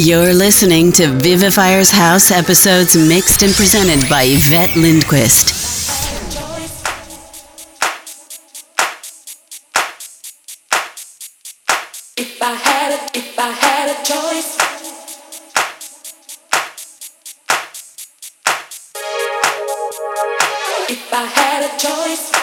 You're listening to Vivifier's House episodes mixed and presented by Yvette Lindquist. If I had a choice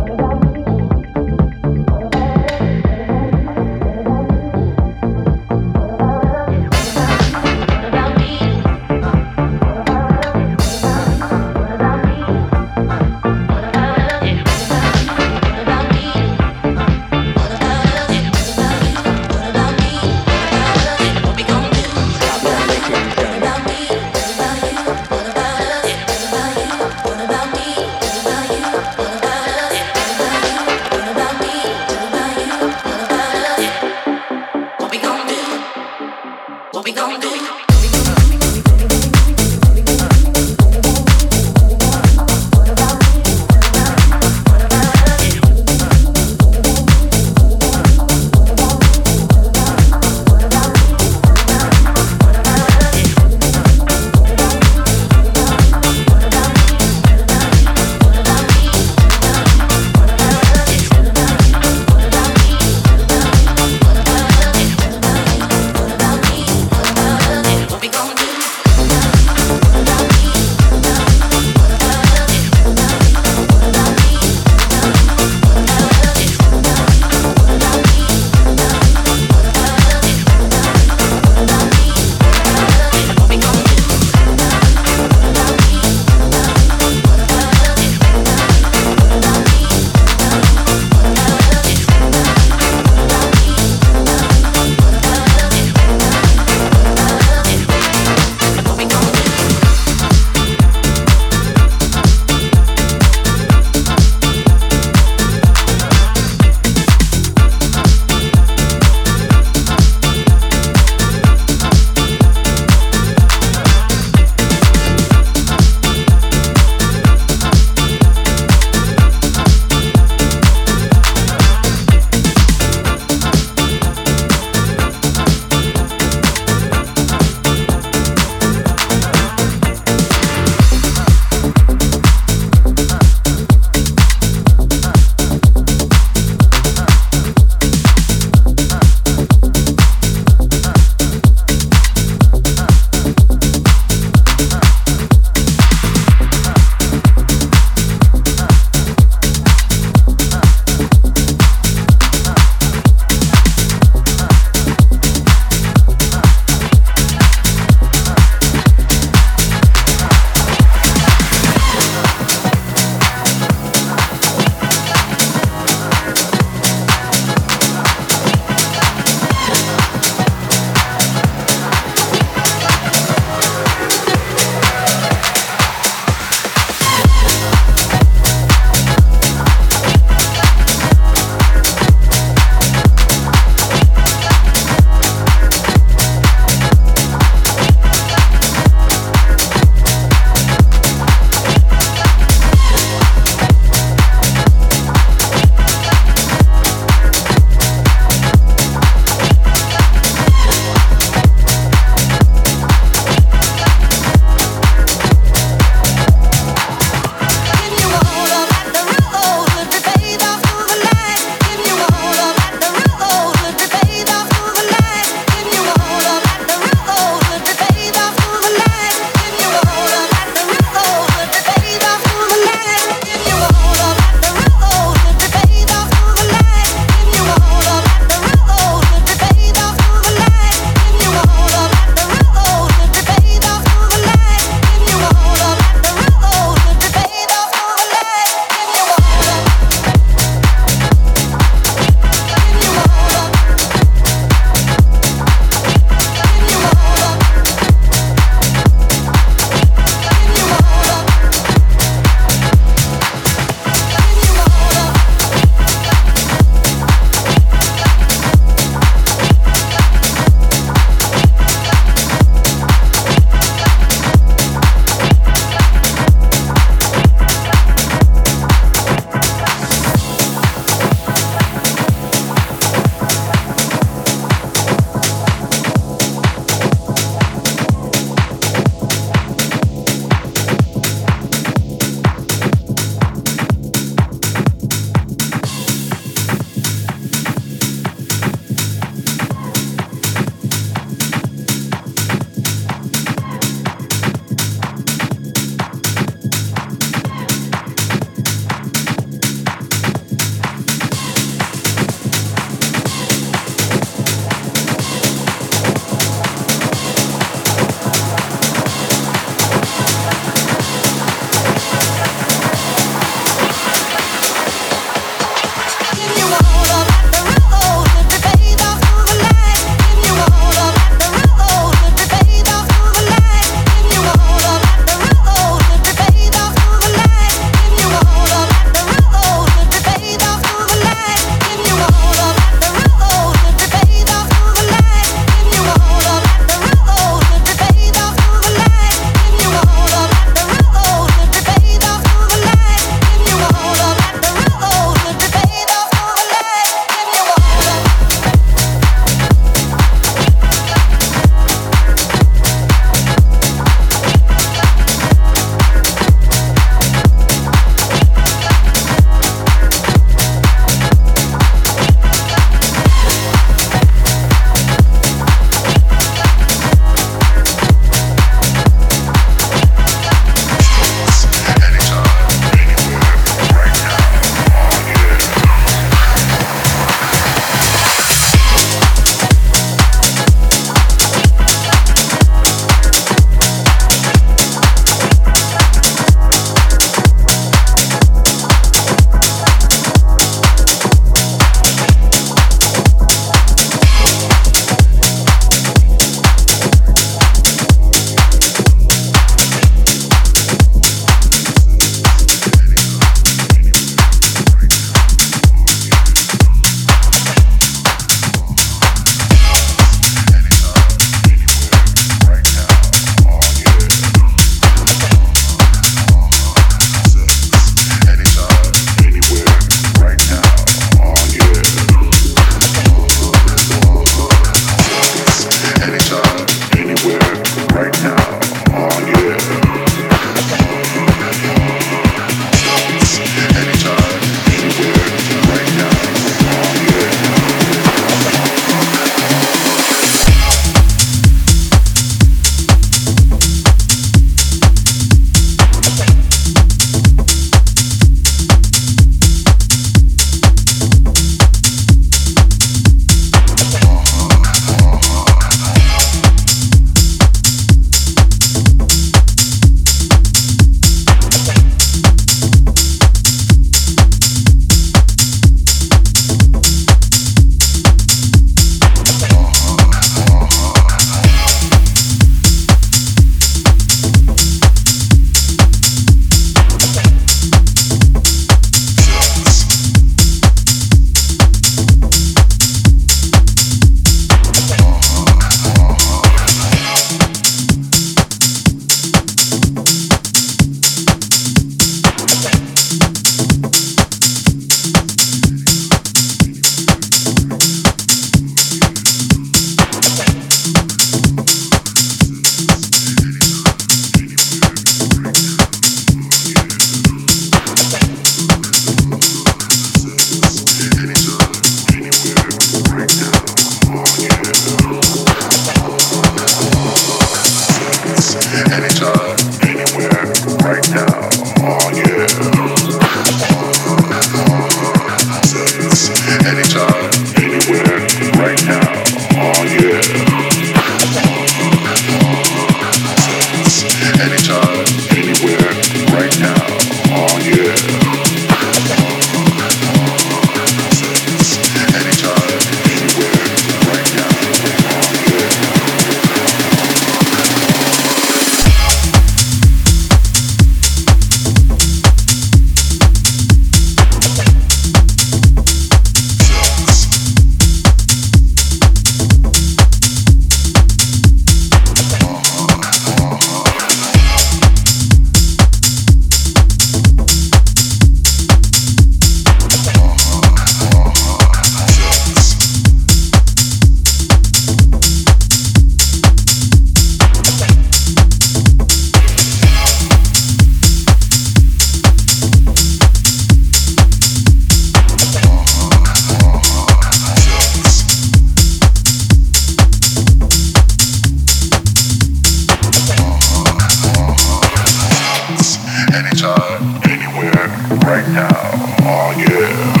Baby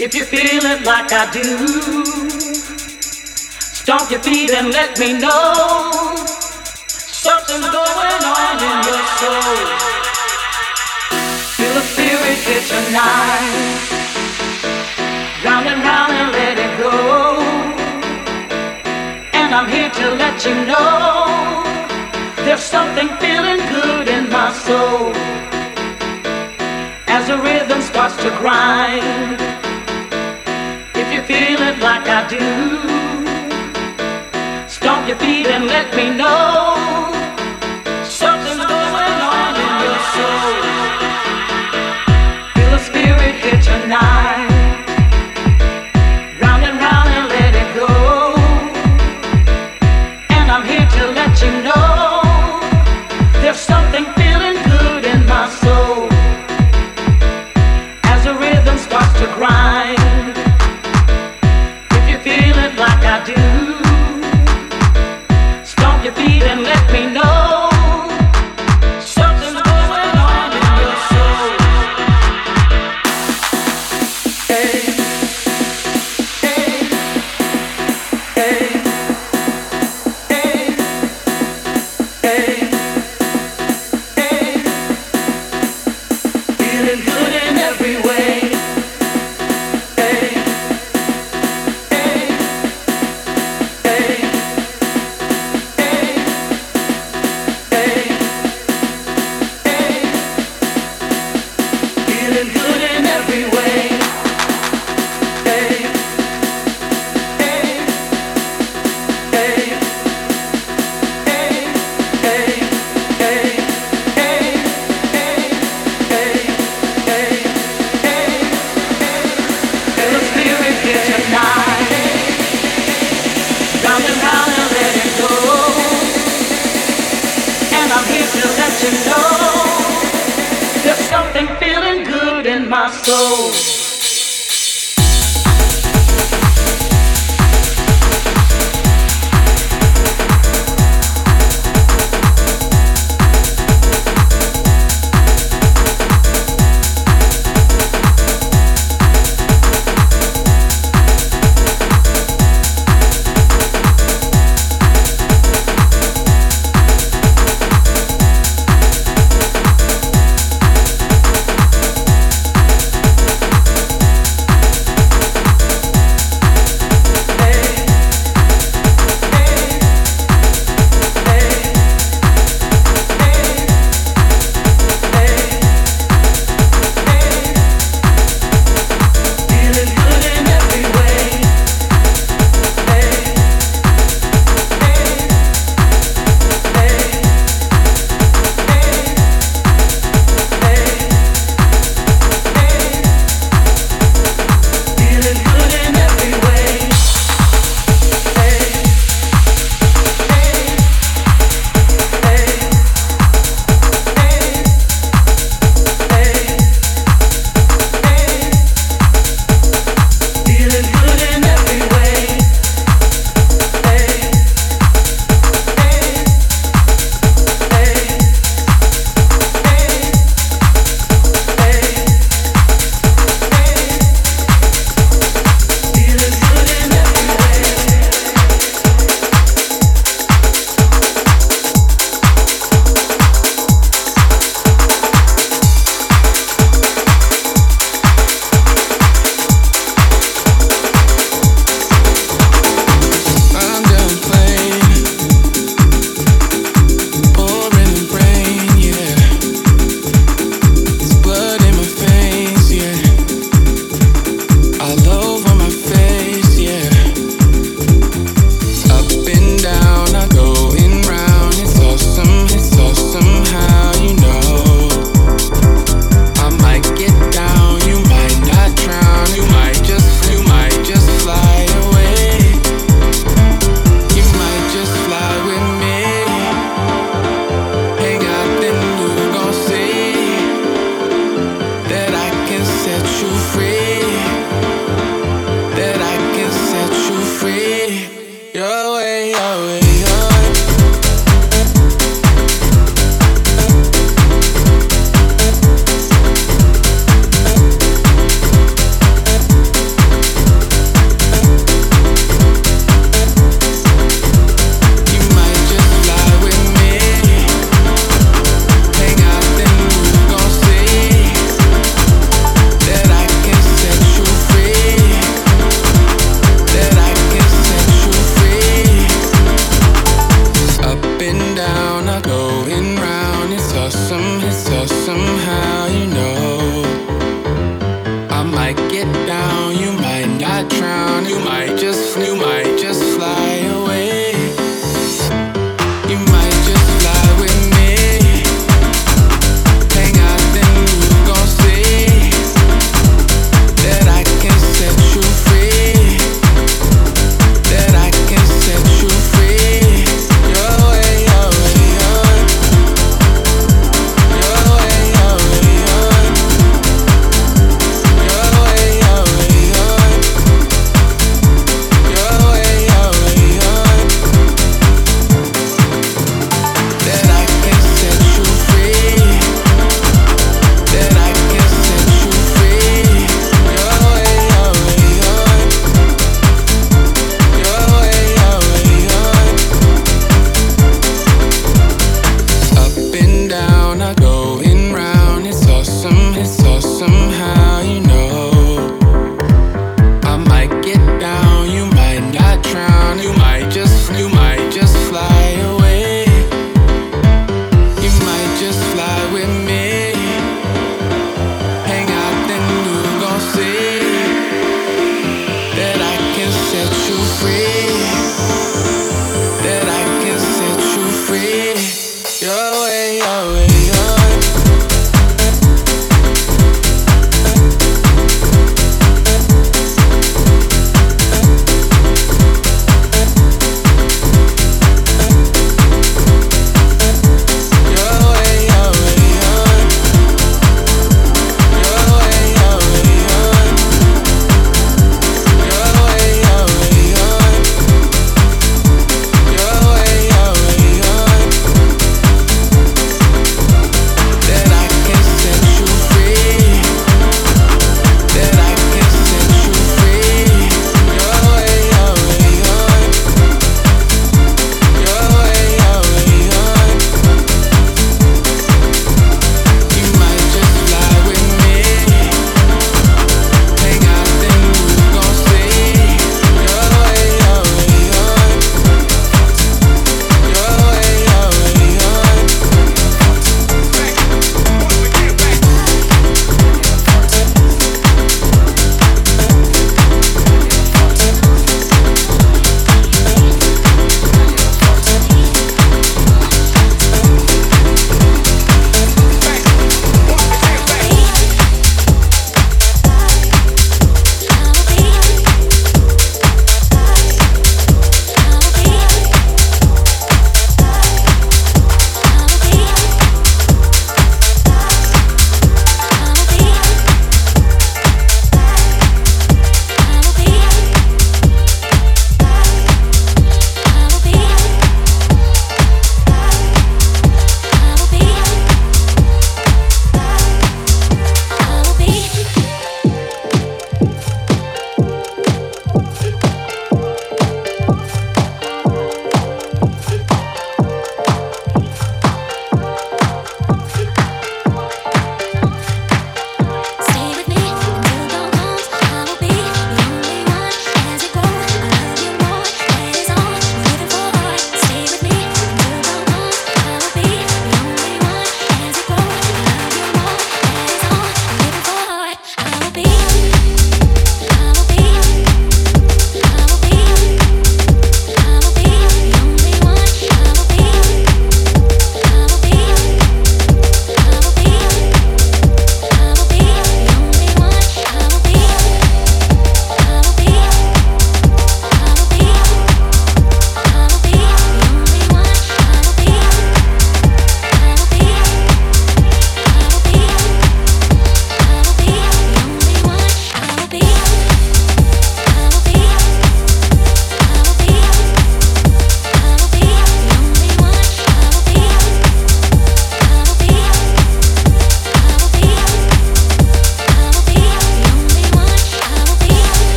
If you feel it like I do, stomp your feet and let me know something's going on in your soul. Feel the spirit hit tonight, round and round and let it go. And I'm here to let you know there's something feeling good in my soul as the rhythm starts to grind If you feel it like I do. Stomp your feet and let me know